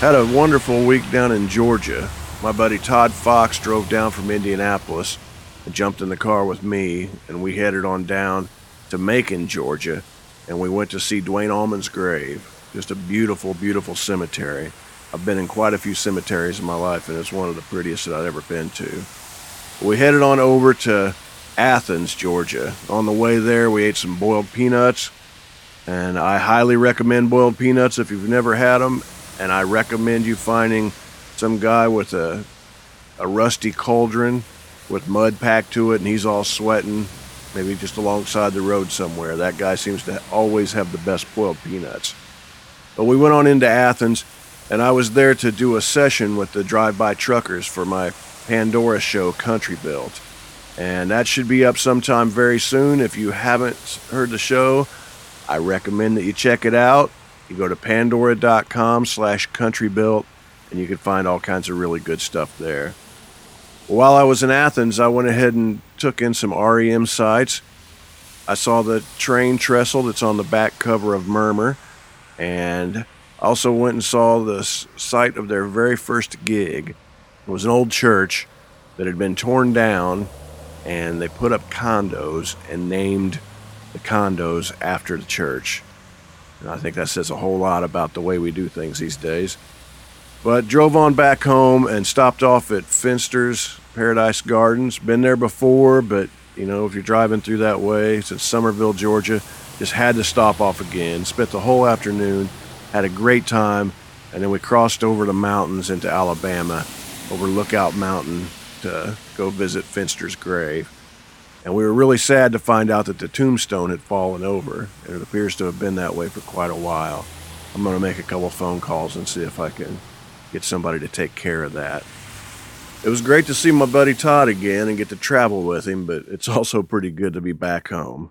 Had a wonderful week down in Georgia. My buddy Todd Fox drove down from Indianapolis and jumped in the car with me, and we headed on down to Macon, Georgia, and we went to see Duane Allman's grave. Just a beautiful, beautiful cemetery. I've been in quite a few cemeteries in my life, and it's one of the prettiest that I've ever been to. We headed on over to Athens, Georgia. On the way there, we ate some boiled peanuts, and I highly recommend boiled peanuts if you've never had them. And I recommend you finding some guy with a a rusty cauldron with mud packed to it, and he's all sweating, maybe just alongside the road somewhere. That guy seems to always have the best boiled peanuts. But we went on into Athens, and I was there to do a session with the drive-by truckers for my Pandora show, Country Built. And that should be up sometime very soon. If you haven't heard the show, I recommend that you check it out. You go to pandora.com slash countrybuilt, and you can find all kinds of really good stuff there. While I was in Athens, I went ahead and took in some REM sites. I saw the train trestle that's on the back cover of Murmur, and also went and saw the site of their very first gig. It was an old church that had been torn down, and they put up condos and named the condos after the church. And I think that says a whole lot about the way we do things these days. But drove on back home and stopped off at Finster's Paradise Gardens. Been there before, but you know, if you're driving through that way, it's in Summerville, Georgia. Just had to stop off again. Spent the whole afternoon, had a great time, and then we crossed over the mountains into Alabama, over Lookout Mountain, to go visit Finster's grave. And we were really sad to find out that the tombstone had fallen over, and it appears to have been that way for quite a while. I'm going to make a couple phone calls and see if I can get somebody to take care of that. It was great to see my buddy Todd again and get to travel with him, but it's also pretty good to be back home.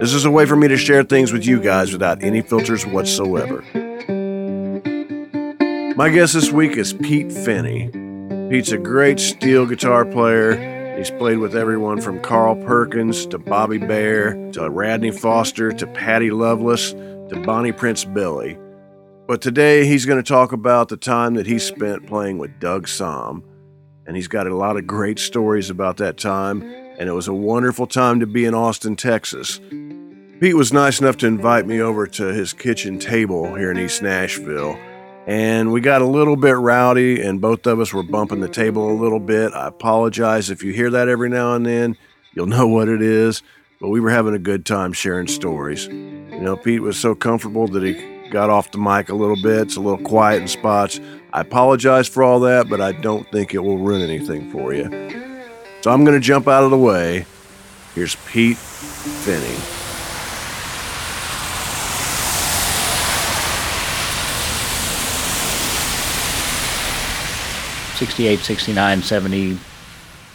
This is a way for me to share things with you guys without any filters whatsoever. My guest this week is Pete Finney. Pete's a great steel guitar player. He's played with everyone from Carl Perkins to Bobby Bare to Radney Foster to Patty Loveless to Bonnie Prince Billy. But today he's going to talk about the time that he spent playing with Doug Sahm. And he's got a lot of great stories about that time. And it was a wonderful time to be in Austin, Texas. Pete was nice enough to invite me over to his kitchen table here in East Nashville. And we got a little bit rowdy, and both of us were bumping the table a little bit. I apologize if you hear that every now and then. You'll know what it is. But we were having a good time sharing stories. You know, Pete was so comfortable that he got off the mic a little bit. It's a little quiet in spots. I apologize for all that, but I don't think it will ruin anything for you. So I'm going to jump out of the way. Here's Pete Finney. 68, 69, 70,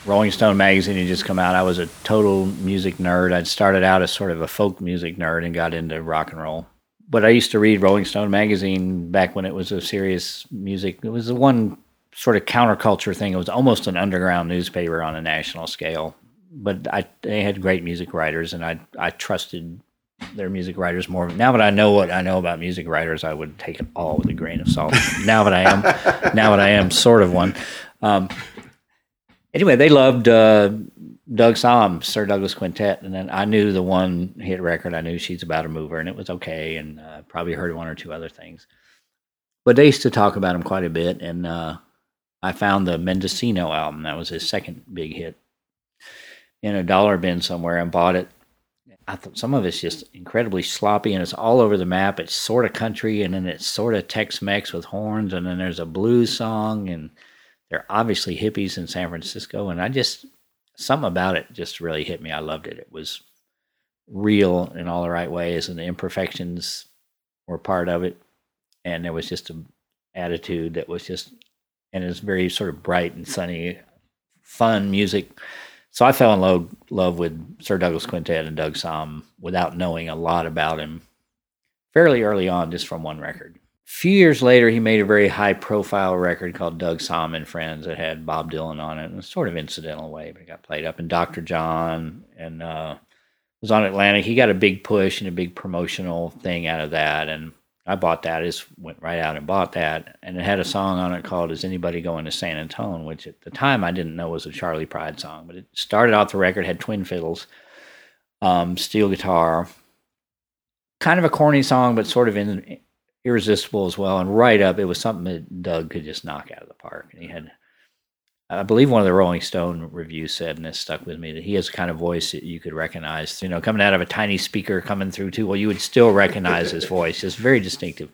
Rolling Stone magazine had just come out. I was a total music nerd. I'd started out as sort of a folk music nerd and got into rock and roll. But I used to read Rolling Stone magazine back when it was a serious music. It was the one sort of counterculture thing. It was almost an underground newspaper on a national scale. But I, they had great music writers, and I I trusted their music writers more. Now that I know what I know about music writers, I would take it all with a grain of salt. now that I am, now that I am sort of one. Um, anyway, they loved uh, Doug Sahm, Sir Douglas Quintet, and then I knew the one hit record. I knew she's about a mover, and it was okay, and uh, probably heard one or two other things. But they used to talk about him quite a bit, and uh, I found the Mendocino album. That was his second big hit. in a dollar bin somewhere and bought it. I thought some of it's just incredibly sloppy and it's all over the map. It's sort of country and then it's sort of Tex Mex with horns and then there's a blues song and they're obviously hippies in San Francisco. And I just, something about it just really hit me. I loved it. It was real in all the right ways and the imperfections were part of it. And there was just an attitude that was just, and it's very sort of bright and sunny, fun music so I fell in love, love with Sir Douglas Quintet and Doug Sahm without knowing a lot about him fairly early on, just from one record. A few years later, he made a very high profile record called Doug Sahm and Friends that had Bob Dylan on it in a sort of incidental way, but it got played up. And Dr. John and uh, was on Atlantic. He got a big push and a big promotional thing out of that. And I bought that. I just went right out and bought that, and it had a song on it called "Is Anybody Going to San Antone," which at the time I didn't know was a Charley Pride song, but it started off the record had twin fiddles, um, steel guitar, kind of a corny song, but sort of in, irresistible as well. And right up, it was something that Doug could just knock out of the park, and he had I believe one of the Rolling Stone reviews said, and this stuck with me, that he has a kind of voice that you could recognize. You know, coming out of a tiny speaker coming through too, well, you would still recognize his voice. It's very distinctive.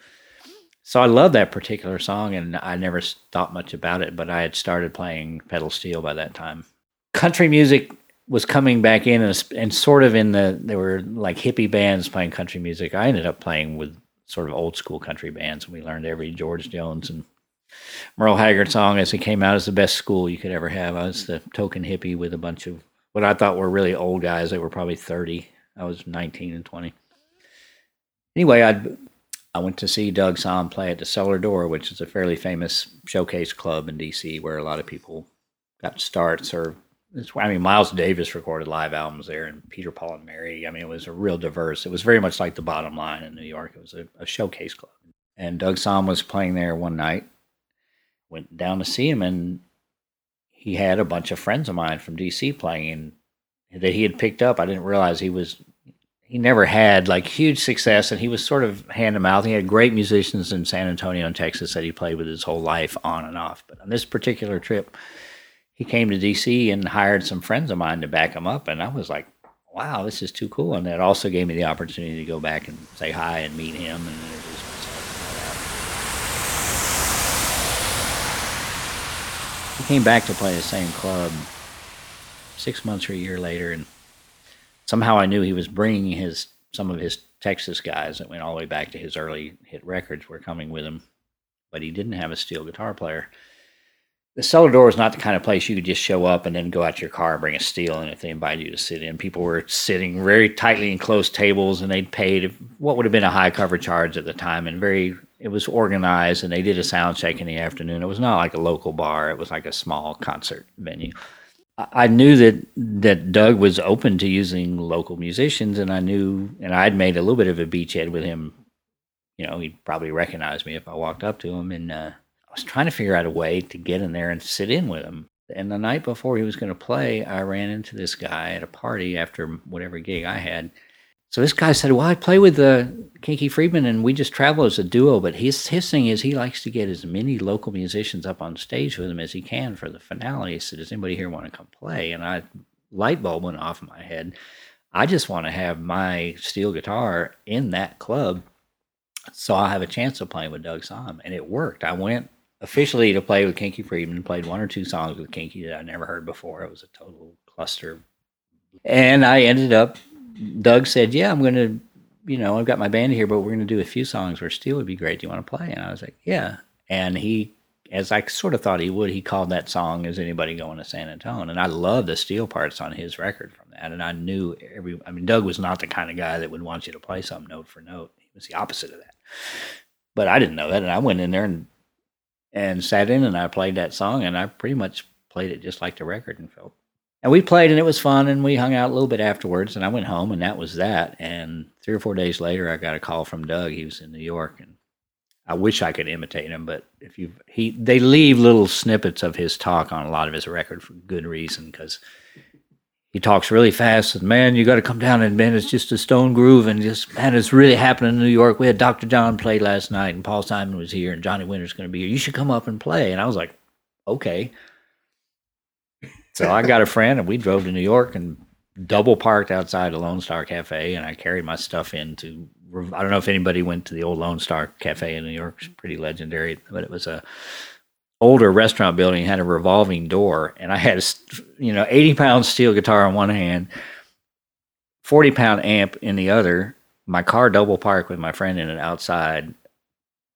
So I love that particular song, and I never thought much about it, but I had started playing pedal steel by that time. Country music was coming back in, and, and sort of in the there were like hippie bands playing country music. I ended up playing with sort of old school country bands, and we learned every George Jones and Merle Haggard song as it came out is the best school you could ever have. I was the token hippie with a bunch of what I thought were really old guys. They were probably 30. I was 19 and 20. Anyway, I I went to see Doug Sahm play at the Cellar Door, which is a fairly famous showcase club in DC where a lot of people got starts or I mean, Miles Davis recorded live albums there, and Peter, Paul, and Mary. I mean, it was a real diverse. It was very much like the Bottom Line in New York. It was a, a showcase club, and Doug Sahm was playing there one night, went down to see him, and he had a bunch of friends of mine from DC playing that he had picked up. I didn't realize he was he never had like huge success, and he was sort of hand to mouth. He had great musicians in San Antonio and Texas that he played with his whole life, on and off. But on this particular trip, he came to DC and hired some friends of mine to back him up, and I was like, "Wow, this is too cool!" And that also gave me the opportunity to go back and say hi and meet him and He came back to play the same club six months or a year later, and somehow I knew he was bringing his some of his Texas guys that went all the way back to his early hit records were coming with him, but he didn't have a steel guitar player. The cellar door is not the kind of place you could just show up and then go out to your car and bring a steel and if they invited you to sit in. People were sitting very tightly in enclosed tables and they'd paid what would have been a high cover charge at the time and very it was organized and they did a sound check in the afternoon. It was not like a local bar, it was like a small concert venue. I knew that that Doug was open to using local musicians, and I knew, and I'd made a little bit of a beachhead with him. You know, he'd probably recognize me if I walked up to him, and uh, I was trying to figure out a way to get in there and sit in with him. And the night before he was going to play, I ran into this guy at a party after whatever gig I had, so this guy said, "Well, I play with uh, Kinky Friedman, and we just travel as a duo. But his his thing is he likes to get as many local musicians up on stage with him as he can for the finale. He said, "Does anybody here want to come play?" And I light bulb went off in my head. I just want to have my steel guitar in that club, so I have a chance of playing with Doug Sahm, and it worked. I went officially to play with Kinky Friedman, played one or two songs with Kinky that I never heard before. It was a total cluster, and I ended up Doug said, "Yeah, I'm going to, you know, I've got my band here, but we're going to do a few songs where steel would be great. Do you want to play?" And I was like, "Yeah." And he, as I sort of thought he would, he called that song "Is Anybody Going to San Antonio?" And I love the steel parts on his record from that. And I knew every. I mean, Doug was not the kind of guy that would want you to play something note for note. He was the opposite of that. But I didn't know that, and I went in there and and sat in and I played that song, and I pretty much played it just like the record and felt and we played and it was fun and we hung out a little bit afterwards and i went home and that was that. And three or four days later i got a call from doug. He was in new york and i wish i could imitate him but if you he they leave little snippets of his talk on a lot of his record for good reason because he talks really fast and man you got to come down and man it's just a stone groove and just man it's really happening in new york. We had dr john play last night and paul simon was here and johnny winter's going to be here. You should come up and play. And i was like okay So I got a friend, and we drove to New York and double parked outside the Lone Star Cafe, and I carried my stuff into. I don't know if anybody went to the old Lone Star Cafe in New York. It's pretty legendary, but it was a older restaurant building had a revolving door, and I had a you know eighty pound steel guitar in one hand, forty pound amp in the other. My car double parked with my friend in it outside,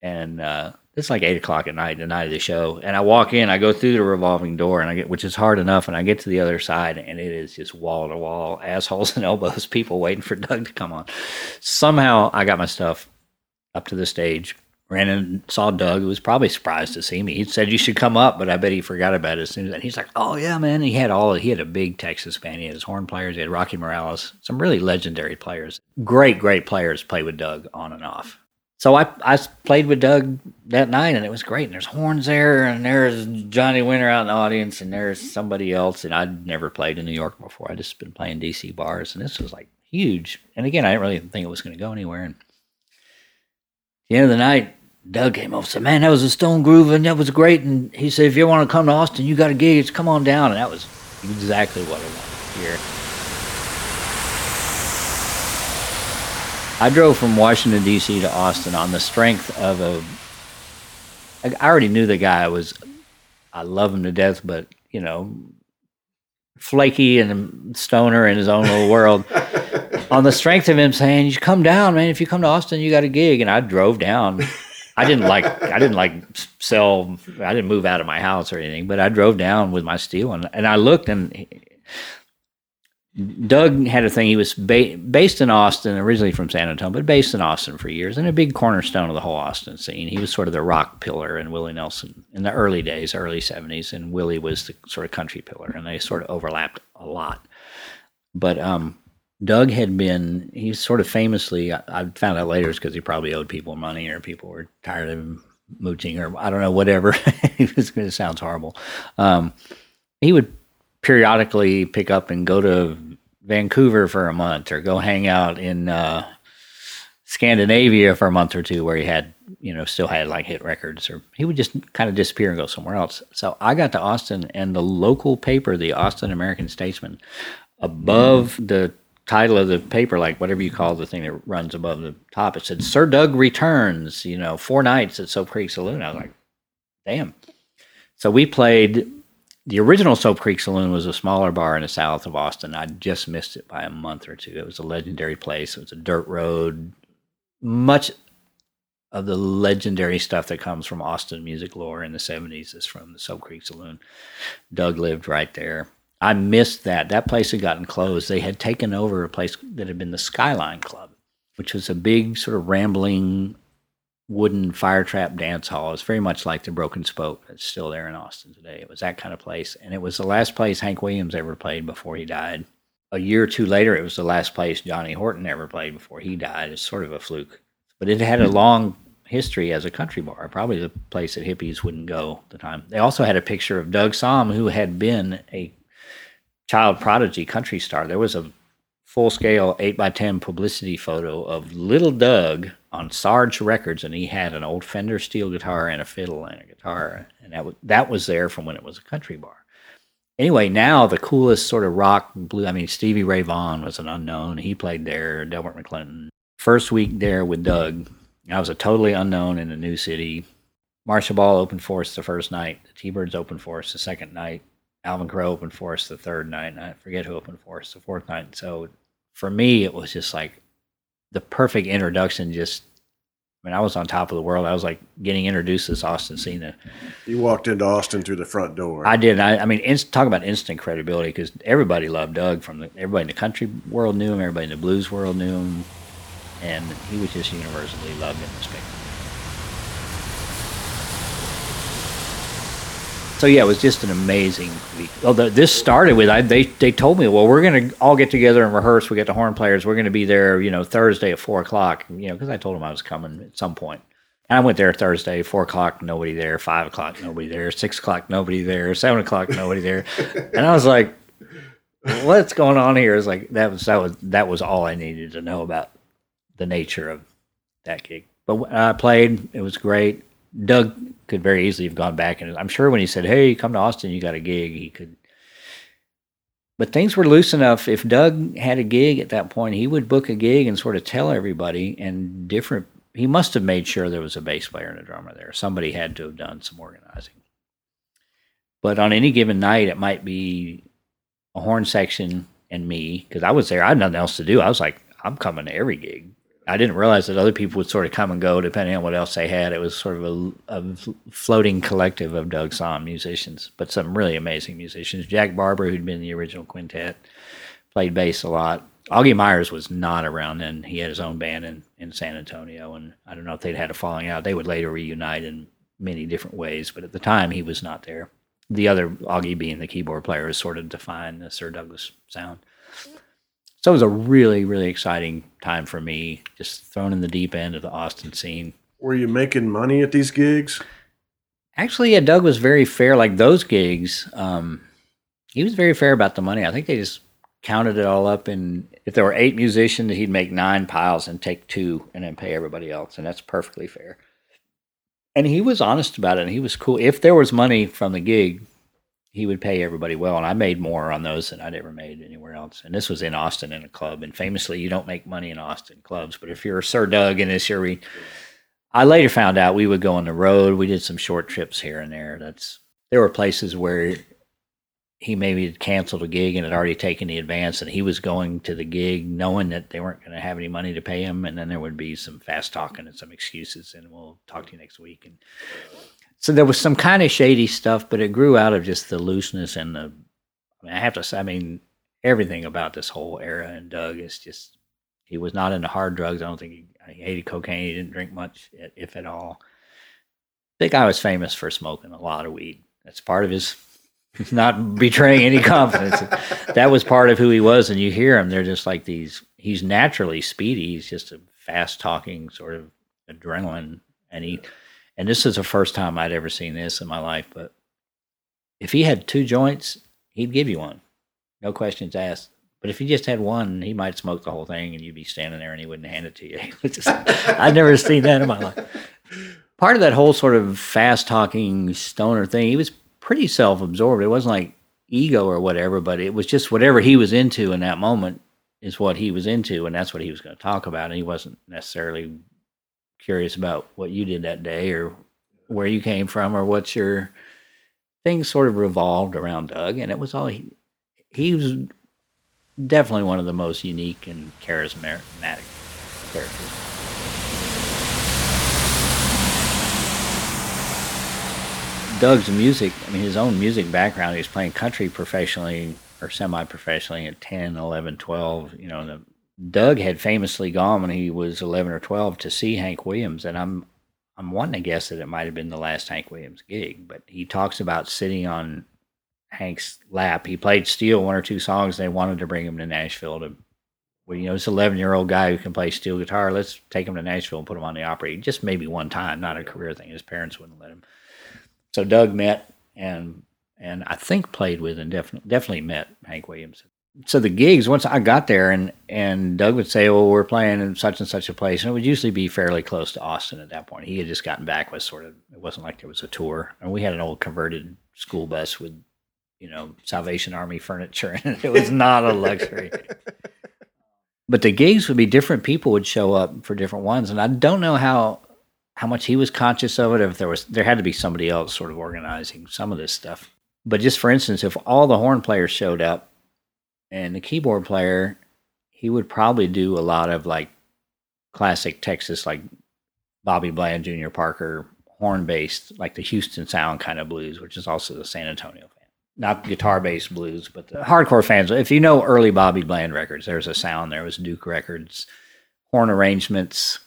and uh, it's like eight o'clock at night, the night of the show. And I walk in, I go through the revolving door, and I get which is hard enough, and I get to the other side, and it is just wall to wall, assholes and elbows, people waiting for Doug to come on. Somehow, I got my stuff up to the stage ran and saw Doug, who was probably surprised to see me. He said you should come up, but I bet he forgot about it as soon as. He's like, "Oh yeah, man." He had all he had a big Texas band. He had his horn players. He had Rocky Morales, some really legendary players. Great, great players play with Doug on and off. So I I played with Doug that night, and it was great. And there's horns there, and there's Johnny Winter out in the audience, and there's somebody else. And I'd never played in New York before. I'd just been playing DC bars, and this was like huge. And again, I didn't really think it was going to go anywhere. And at the end of the night, Doug came over and said, Man, that was a stone groove and that was great. And he said, If you want to come to Austin, you got a gig, come on down. And that was exactly what I wanted to hear. I drove from Washington, D.C. to Austin on the strength of a. I already knew the guy was. I love him to death, but, you know, flaky and stoner in his own little world. on the strength of him saying, "You come down, man. If you come to Austin, you got a gig." And I drove down I didn't like I didn't like sell. I didn't move out of my house or anything, but I drove down with my steel and and I looked and. Doug had a thing. He was ba- based in Austin, originally from San Antonio, but based in Austin for years, and a big cornerstone of the whole Austin scene. He was sort of the rock pillar and Willie Nelson in the early days, early '70s, and Willie was the sort of country pillar, and they sort of overlapped a lot. But um, Doug had been, he's sort of famously, I, I found out later because he probably owed people money or people were tired of him mooching or I don't know, whatever. it sounds horrible. Um, he would periodically pick up and go to Vancouver for a month or go hang out in uh, Scandinavia for a month or two where he had, you know, still had like hit records or he would just kind of disappear and go somewhere else. So I got to Austin and the local paper, the Austin American Statesman, above the title of the paper, like whatever you call the thing that runs above the top, it said Sir Doug returns. You know, four nights at Soap Creek Saloon. I was like, damn. So we played. The original Soap Creek Saloon was a smaller bar in the south of Austin. I just missed it by a month or two. It was a legendary place. It was a dirt road. Much of the legendary stuff that comes from Austin music lore in the 70s is from the Soap Creek Saloon. Doug lived right there. I missed that. That place had gotten closed. They had taken over a place that had been the Skyline Club, which was a big, sort of rambling wooden fire trap dance hall. It's very much like the Broken Spoke that's still there in Austin today. It was that kind of place. And it was the last place Hank Williams ever played before he died. A year or two later, it was the last place Johnny Horton ever played before he died. It's sort of a fluke. But it had a hmm. long history as a country bar, probably the place that hippies wouldn't go at the time. They also had a picture of Doug Sahm, who had been a child prodigy country star. There was a full scale 8 by 10 publicity photo of little Doug on Sarg Records, and he had an old Fender steel guitar and a fiddle and a guitar. And that was, that was there from when it was a country bar. Anyway, now the coolest sort of rock blue, I mean, Stevie Ray Vaughan was an unknown. He played there, Delbert McClinton. First week there with Doug, I was a totally unknown in a new city. Marcia Ball opened for us the first night. The T-Birds opened for us the second night. Alvin Crow opened for us the third night, I forget who opened for us the fourth night. So for me, it was just like the perfect introduction. Just, I mean, I was on top of the world. I was like getting introduced to this Austin scene. You walked into Austin through the front door. I did. I, I mean, inst- talk about instant credibility because everybody loved Doug. From the, everybody in the country world knew him. Everybody in the blues world knew him, and he was just universally loved and respected. So yeah, it was just an amazing week. Although this started with, I, they they told me, well, we're going to all get together and rehearse. We get the horn players. We're going to be there, you know, Thursday at four o'clock. You know, because I told them I was coming at some point. And I went there Thursday, four o'clock, nobody there. Five o'clock, nobody there. Six o'clock, nobody there. Seven o'clock, nobody there. And I was like, what's going on here? It's like that was that was that was all I needed to know about the nature of that gig. But uh, I played. It was great. Doug could very easily have gone back and I'm sure when he said, "Hey, come to Austin, you got a gig," he could but things were loose enough. If Doug had a gig at that point, he would book a gig and sort of tell everybody. And different, he must have made sure there was a bass player and a drummer there. Somebody had to have done some organizing. But on any given night, it might be a horn section and me because I was there. I had nothing else to do. I was like, I'm coming to every gig. I didn't realize that other people would sort of come and go depending on what else they had. It was sort of a, a floating collective of Doug Sahm musicians, but some really amazing musicians. Jack Barber, who'd been in the original quintet, played bass a lot. Augie Myers was not around then. He had his own band in, in San Antonio, and I don't know if they'd had a falling out. They would later reunite in many different ways, but at the time he was not there. The other Augie being the keyboard player is sort of defined the Sir Douglas sound. So it was a really, really exciting time for me, just thrown in the deep end of the Austin scene. Were you making money at these gigs? Actually, yeah, Doug was very fair. Like those gigs, um, he was very fair about the money. I think they just counted it all up, and if there were eight musicians, he'd make nine piles and take two, and then pay everybody else, and that's perfectly fair. And he was honest about it, and he was cool. If there was money from the gig, he would pay everybody well, and I made more on those than I'd ever made anywhere else. And this was in Austin in a club, and famously, you don't make money in Austin clubs. But if you're Sir Doug and this year, we, I later found out we would go on the road. We did some short trips here and there. That's there were places where he maybe had canceled a gig and had already taken the advance, and he was going to the gig knowing that they weren't going to have any money to pay him, and then there would be some fast talking and some excuses, and we'll talk to you next week. And so there was some kind of shady stuff, but it grew out of just the looseness and the. I, mean, I have to say, I mean, everything about this whole era and Doug is just. He was not into hard drugs. I don't think he, he hated cocaine. He didn't drink much, if at all. The guy was famous for smoking a lot of weed. That's part of his not betraying any confidence. that was part of who he was. And you hear him, they're just like these. He's naturally speedy. He's just a fast talking sort of adrenaline, and he and this is the first time I'd ever seen this in my life, but if he had two joints, he'd give you one. No questions asked. But if he just had one, he might smoke the whole thing and you'd be standing there and he wouldn't hand it to you. I'd never seen that in my life. Part of that whole sort of fast talking stoner thing, he was pretty self absorbed. It wasn't like ego or whatever, but it was just whatever he was into in that moment is what he was into, and that's what he was going to talk about. And he wasn't necessarily curious about what you did that day or where you came from or what your things sort of revolved around Doug. And it was all he, he was definitely one of the most unique and charismatic characters. Doug's music, I mean, his own music background, he was playing country professionally or semi professionally at 10, 11, 12, you know, the Doug had famously gone when he was 11 or 12 to see Hank Williams, and I'm I'm wanting to guess that it might have been the last Hank Williams gig, but he talks about sitting on Hank's lap. He played steel one or two songs. They wanted to bring him to Nashville to, well, you know, this 11 year old guy who can play steel guitar. Let's take him to Nashville and put him on the opera. Just maybe one time, not a career thing. His parents wouldn't let him. So Doug met and and I think played with and definitely definitely met Hank Williams so the gigs once I got there and and Doug would say, "Well, we're playing in such and such a place," and it would usually be fairly close to Austin at that point. He had just gotten back with sort of it wasn't like there was a tour, and we had an old converted school bus with you know Salvation Army furniture, and it was not a luxury. but the gigs would be different. People would show up for different ones, and I don't know how how much he was conscious of it. If there was there had to be somebody else sort of organizing some of this stuff. But just for instance, if all the horn players showed up and the keyboard player, he would probably do a lot of like classic Texas, like Bobby Bland, Junior Parker, horn based, like the Houston sound kind of blues, which is also the San Antonio fan. Not guitar based blues, but the hardcore fans. If you know early Bobby Bland records, there's a sound there. Was Duke Records, horn arrangements,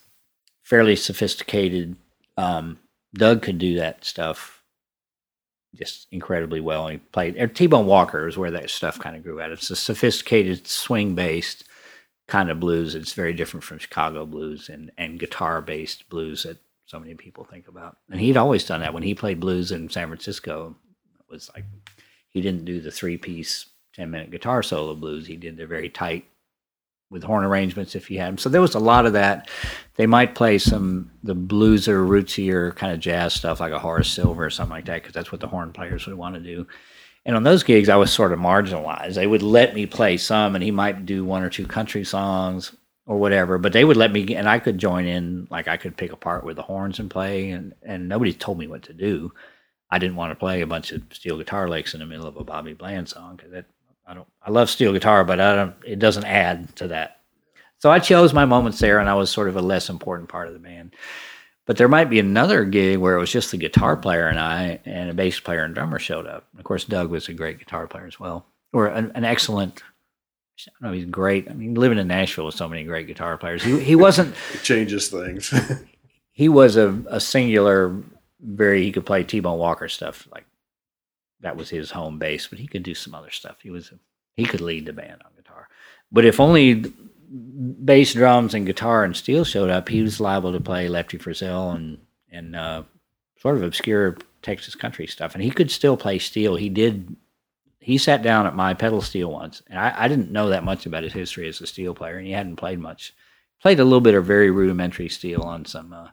fairly sophisticated. Um, Doug could do that stuff just incredibly well. He played T Bone Walker is where that stuff kind of grew out. It's a sophisticated swing based kind of blues. It's very different from Chicago blues and, and guitar based blues that so many people think about. And he'd always done that when he played blues in San Francisco. It was like he didn't do the three piece 10 minute guitar solo blues. He did the very tight with horn arrangements if you had them. So there was a lot of that. They might play some the blueser, rootsier kind of jazz stuff like a Horace Silver or something like that because that's what the horn players would want to do. And on those gigs, I was sort of marginalized. They would let me play some, and he might do one or two country songs or whatever. But they would let me, and I could join in. Like I could pick a part with the horns and play, and and nobody told me what to do. I didn't want to play a bunch of steel guitar licks in the middle of a Bobby Bland song because I don't. I love steel guitar, but I don't. It doesn't add to that. So I chose my moments there, and I was sort of a less important part of the band. But there might be another gig where it was just the guitar player and I, and a bass player and drummer showed up. Of course, Doug was a great guitar player as well, or an, an excellent. I don't know, he's great. I mean, living in Nashville with so many great guitar players, he he wasn't. it changes things. he was a, a singular, very. He could play T Bone Walker stuff like that was his home base, but he could do some other stuff. He was he could lead the band on guitar. But if only bass, drums, and guitar and steel showed up, he was liable to play Lefty Frizzell and and uh, sort of obscure Texas country stuff. And he could still play steel. He did. He sat down at my pedal steel once, and I, I didn't know that much about his history as a steel player, and he hadn't played much. Played a little bit of very rudimentary steel on some uh,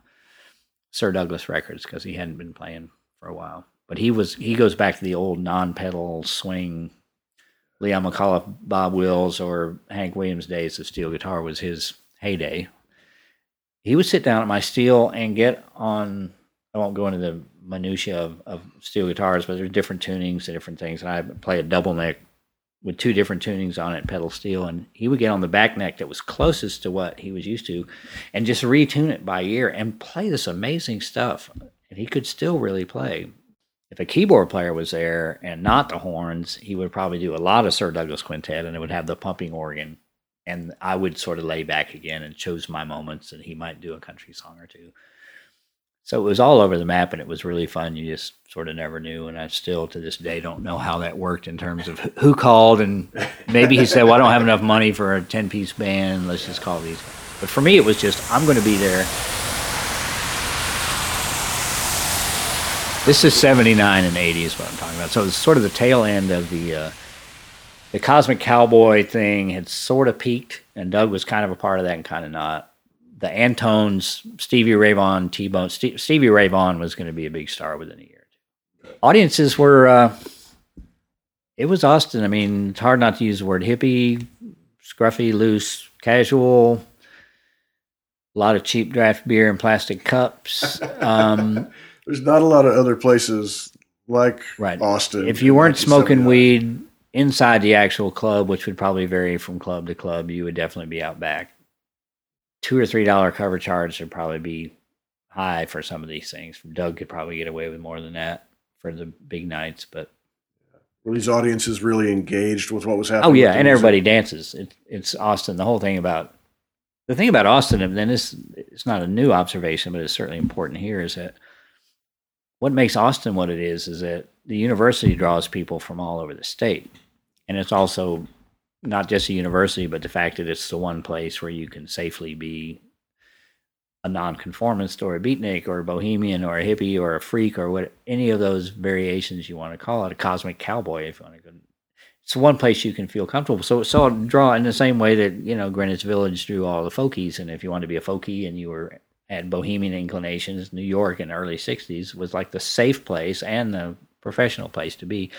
Sir Douglas records because he hadn't been playing for a while. But he was he goes back to the old non-pedal swing Leon McAuliffe, Bob Wills, or Hank Williams days of steel guitar was his heyday. He would sit down at my steel and get on. I won't go into the minutia of, of steel guitars, but there's different tunings and different things. And I play a double neck with two different tunings on it, pedal steel, and he would get on the back neck that was closest to what he was used to, and just retune it by ear and play this amazing stuff. And he could still really play if a keyboard player was there and not the horns, he would probably do a lot of Sir Douglas Quintet and it would have the pumping organ. And I would sort of lay back again and choose my moments, and he might do a country song or two. So it was all over the map, and it was really fun. You just sort of never knew, and I still to this day don't know how that worked in terms of who called, and maybe he said, "Well, I don't have enough money for a ten-piece band. Let's just call these." But for me, it was just I'm going to be there This is 79 and 80 is what I'm talking about. So it's sort of the tail end of the uh, the Cosmic Cowboy thing had sort of peaked, and Doug was kind of a part of that and kind of not. The Antones, Stevie Ray Vaughan, T Bone, St- Stevie Ray Vaughan was going to be a big star within a year. Audiences were, uh, it was Austin. I mean, it's hard not to use the word hippie, scruffy, loose, casual, a lot of cheap draft beer in plastic cups. Um, there's not a lot of other places like right. Austin. If you weren't smoking weed inside the actual club, which would probably vary from club to club, you would definitely be out back. Two or three dollar cover charge would probably be high for some of these things. Doug could probably get away with more than that for the big nights, but were these audiences really engaged with what was happening? Oh yeah, and everybody dances. It, it's Austin. The whole thing about the thing about Austin, and then this it's not a new observation, but it's certainly important here, is that what makes Austin what it is is that the university draws people from all over the state. And it's also not just a university, but the fact that it's the one place where you can safely be a nonconformist or a beatnik or a bohemian or a hippie or a freak or what any of those variations you want to call it, a cosmic cowboy if you want to go. It's the one place you can feel comfortable. So so draw in the same way that, you know, Greenwich Village drew all the folkies. And if you want to be a folkie and you were had bohemian inclinations, New York in the early 60s was like the safe place and the professional place to be.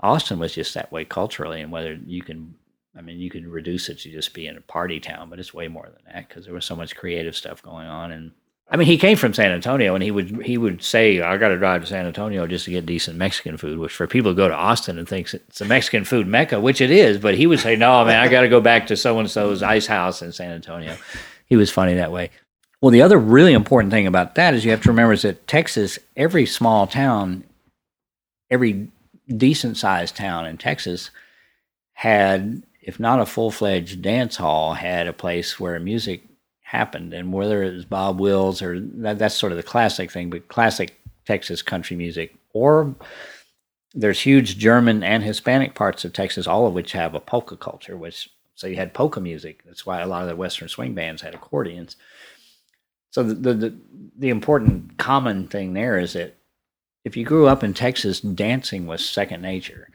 Austin was just that way culturally, and whether you can, I mean, you can reduce it to just being a party town, but it's way more than that because there was so much creative stuff going on. And I mean, he came from San Antonio, and he would he would say, "I got to drive to San Antonio just to get decent Mexican food." Which for people who go to Austin and thinks it's a Mexican food mecca, which it is, but he would say, "No, man, I got to go back to so and so's ice house in San Antonio." He was funny that way. Well, the other really important thing about that is you have to remember is that Texas, every small town, every decent sized town in Texas had, if not a full fledged dance hall, had a place where music happened. And whether it was Bob Wills or that, that's sort of the classic thing, but classic Texas country music, or there's huge German and Hispanic parts of Texas, all of which have a polka culture, which so you had polka music. That's why a lot of the Western swing bands had accordions. So the, the, the important common thing there is that if you grew up in Texas, dancing was second nature.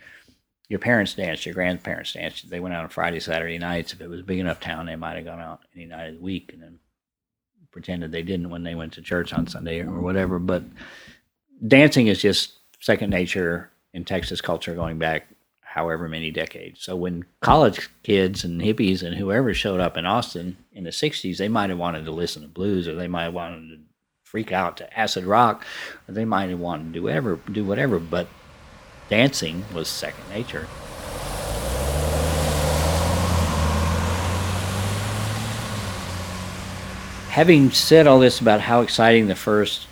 Your parents danced, your grandparents danced. They went out on Friday, Saturday nights. If it was a big enough town, they might have gone out any night of the week and then pretended they didn't when they went to church on Sunday or whatever. But dancing is just second nature in Texas culture going back however many decades. So when college kids and hippies and whoever showed up in Austin in the 60s, they might have wanted to listen to blues or they might have wanted to freak out to acid rock or they might have wanted to do whatever, do whatever, but dancing was second nature. Having said all this about how exciting the first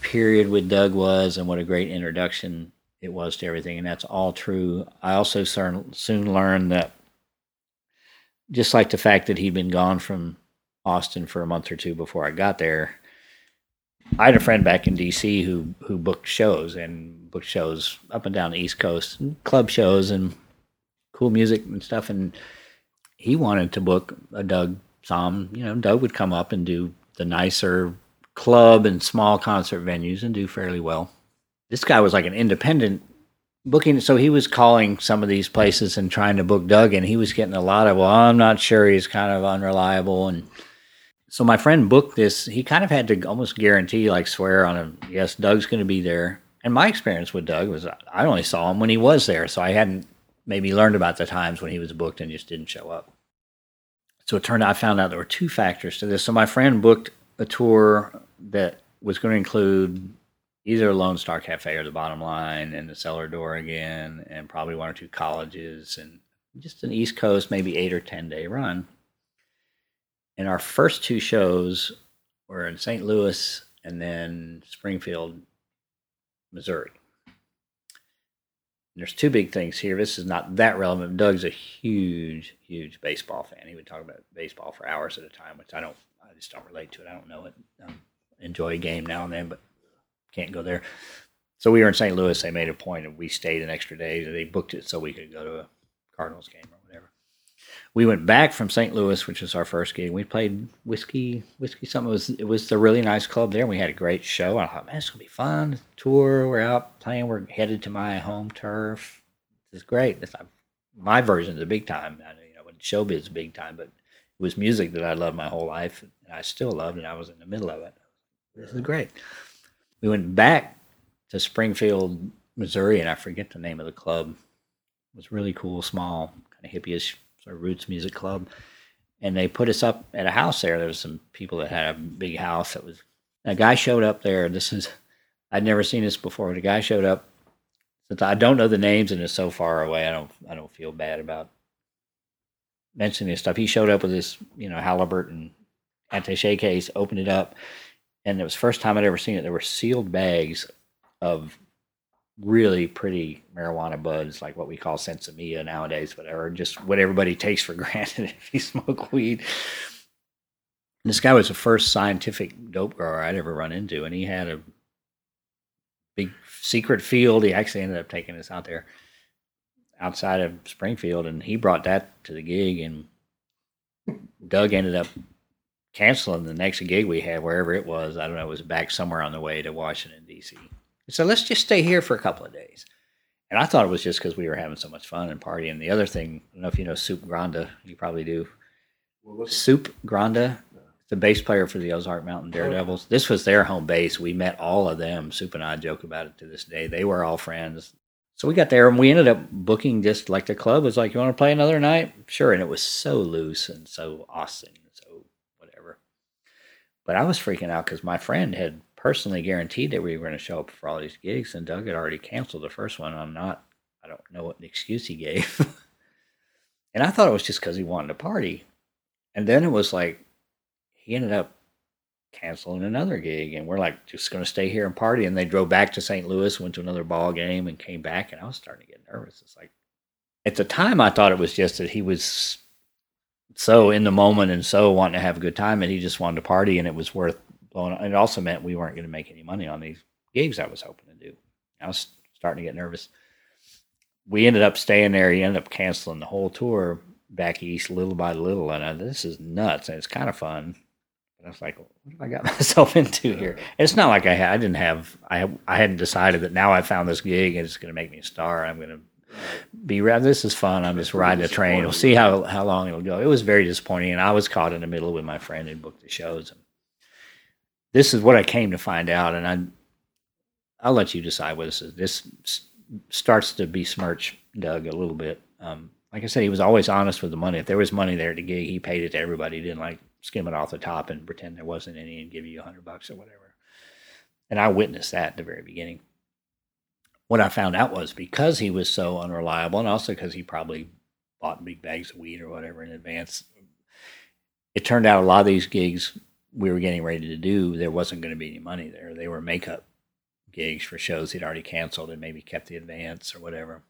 period with Doug was and what a great introduction it was to everything, and that's all true. I also soon learned that just like the fact that he'd been gone from Austin for a month or two before I got there, I had a friend back in DC who who booked shows and booked shows up and down the East Coast, club shows and cool music and stuff. And he wanted to book a Doug Sahm. You know, Doug would come up and do the nicer club and small concert venues and do fairly well this guy was like an independent booking. So he was calling some of these places and trying to book Doug, and he was getting a lot of, well, I'm not sure. He's kind of unreliable. And so my friend booked this. He kind of had to almost guarantee, like swear on him, yes, Doug's going to be there. And my experience with Doug was I only saw him when he was there. So I hadn't maybe learned about the times when he was booked and just didn't show up. So it turned out I found out there were two factors to this. So my friend booked a tour that was going to include either Lone Star Cafe or the Bottom Line and the Cellar Door again, and probably one or two colleges and just an East Coast, maybe eight or 10 day run. And our first two shows were in St. Louis and then Springfield, Missouri. There's two big things here. This is not that relevant. Doug's a huge, huge baseball fan. He would talk about baseball for hours at a time, which I don't, I just don't relate to it. I don't know it. I enjoy a game now and then, but can't go there. So we were in St. Louis. They made a point, and we stayed an extra day. They booked it so we could go to a Cardinals game or whatever. We went back from St. Louis, which was our first gig. We played whiskey, whiskey something. It was it was a really nice club there. We had a great show. I thought, man, it's gonna be fun. Tour. We're out playing. We're headed to my home turf. This is great. It's my version of the big time. I, you know, when showbiz big time, but it was music that I loved my whole life, and I still loved, and I was in the middle of it. This is great we went back to Springfield, Missouri, and I forget the name of the club. It was really cool, small, kind of hippie-ish sort of roots music club. And they put us up at a house there. There was some people that had a big house that was. A guy showed up there. This is, I'd never seen this before. The guy showed up. Since I don't know the names and it's so far away, I don't, I don't feel bad about mentioning this stuff. He showed up with this, you know, Halliburton attaché case, opened it up, and it was the first time I'd ever seen it. There were sealed bags of really pretty marijuana buds, like what we call sinsemilla nowadays, whatever, just what everybody takes for granted if you smoke weed. And this guy was the first scientific dope grower I'd ever run into, and he had a big secret field. He actually ended up taking us out there outside of Springfield, and he brought that to the gig, and Doug ended up canceling the next gig we had, wherever it was. I don't know, it was back somewhere on the way to Washington, D.C. So let's just stay here for a couple of days. And I thought it was just because we were having so much fun and partying. The other thing, I don't know if you know Supe Granda. You probably do. Supe Granda, the bass player for the Ozark Mountain Daredevils. This was their home base. We met all of them. Supe and I joke about it to this day. They were all friends. So we got there and we ended up booking just like the club was like, You want to play another night? Sure. And it was so loose and so Austin but I was freaking out because my friend had personally guaranteed that we were going to show up for all these gigs, and Doug had already canceled the first one. I'm not, I don't know what the excuse he gave. and I thought it was just because he wanted to party. And then it was like, he ended up canceling another gig, and we're like, just going to stay here and party. And they drove back to St. Louis, went to another ball game, and came back. And I was starting to get nervous. It's like, at the time, I thought it was just that he was so in the moment and so wanting to have a good time and he just wanted to party and it was worth blowing it also meant we weren't going to make any money on these gigs I was hoping to do. I was starting to get nervous. We ended up staying there. He ended up canceling the whole tour back east little by little. And I, this is nuts. And it's kind of fun. I was like, what have I got myself into here? And it's not like I, had, I didn't have, I, I hadn't decided that now I found this gig and it's going to make me a star. I'm going to be this is fun. I'm just riding a train. We'll see how how long it'll go. It was very disappointing, and I was caught in the middle with my friend who booked the shows. This is what I came to find out, and I I'll let you decide what this is. This starts to besmirch Doug a little bit. Um, like I said, he was always honest with the money. If there was money there to gig, he paid it to everybody. He didn't like skim it off the top and pretend there wasn't any and give you a hundred bucks or whatever. And I witnessed that at the very beginning. What I found out was because he was so unreliable, and also because he probably bought big bags of weed or whatever in advance, it turned out a lot of these gigs we were getting ready to do, there wasn't going to be any money there. They were makeup gigs for shows he'd already canceled and maybe kept the advance or whatever.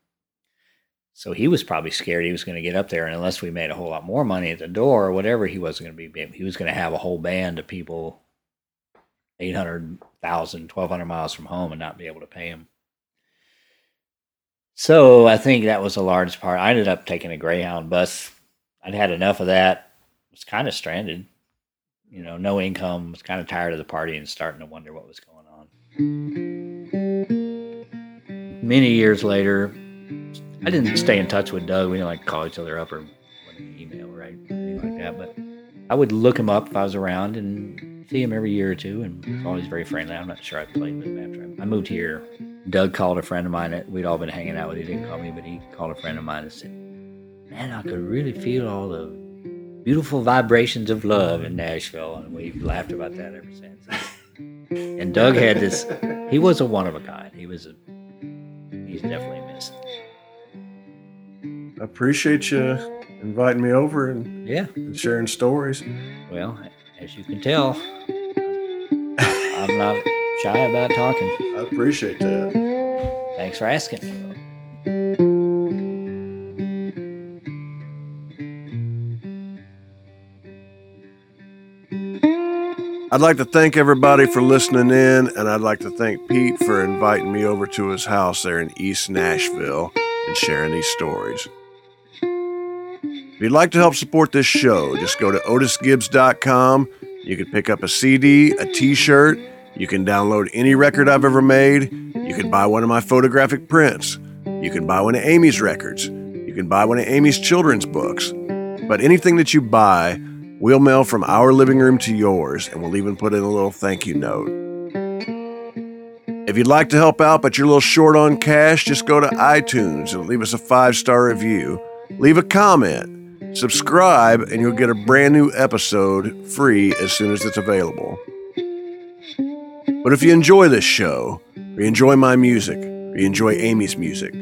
So he was probably scared he was going to get up there, and unless we made a whole lot more money at the door or whatever, he wasn't going to be. He was going to have a whole band of people, 800,000, 1,200 miles from home, and not be able to pay him. So I think that was a large part. I ended up taking a Greyhound bus. I'd had enough of that. Was kind of stranded, you know, no income. Was kind of tired of the party and starting to wonder what was going on. Many years later, I didn't stay in touch with Doug. We didn't like call each other up or email or anything like that. But I would look him up if I was around and see him every year or two, and always very friendly. I'm not sure I played with him after I moved here. Doug called a friend of mine that we'd all been hanging out with. He didn't call me, but he called a friend of mine and said, "Man, I could really feel all the beautiful vibrations of love in Nashville," and we've laughed about that ever since. and Doug had this. He was a one of a kind. He was a. He's definitely missed. I appreciate you inviting me over and, Yeah. and sharing stories. Well, as you can tell, I'm not shy about talking. I appreciate that. Thanks for asking. I'd like to thank everybody for listening in, and I'd like to thank Pete for inviting me over to his house there in East Nashville and sharing these stories. If you'd like to help support this show, just go to otisgibbs.com. You can pick up a CD, a t shirt, you can download any record I've ever made, you can buy one of my photographic prints, you can buy one of Amy's records, you can buy one of Amy's children's books. But anything that you buy, we'll mail from our living room to yours, and we'll even put in a little thank you note. If you'd like to help out, but you're a little short on cash, just go to iTunes and leave us a five star review. Leave a comment, subscribe, and you'll get a brand new episode free as soon as it's available. But if you enjoy this show, or you enjoy my music, or you enjoy Amy's music,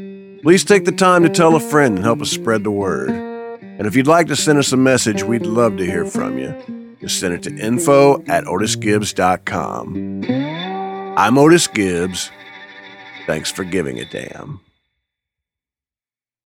please take the time to tell a friend and help us spread the word. And if you'd like to send us a message, we'd love to hear from you. Just send it to info at otisgibbs.com. I'm Otis Gibbs. Thanks for giving a damn.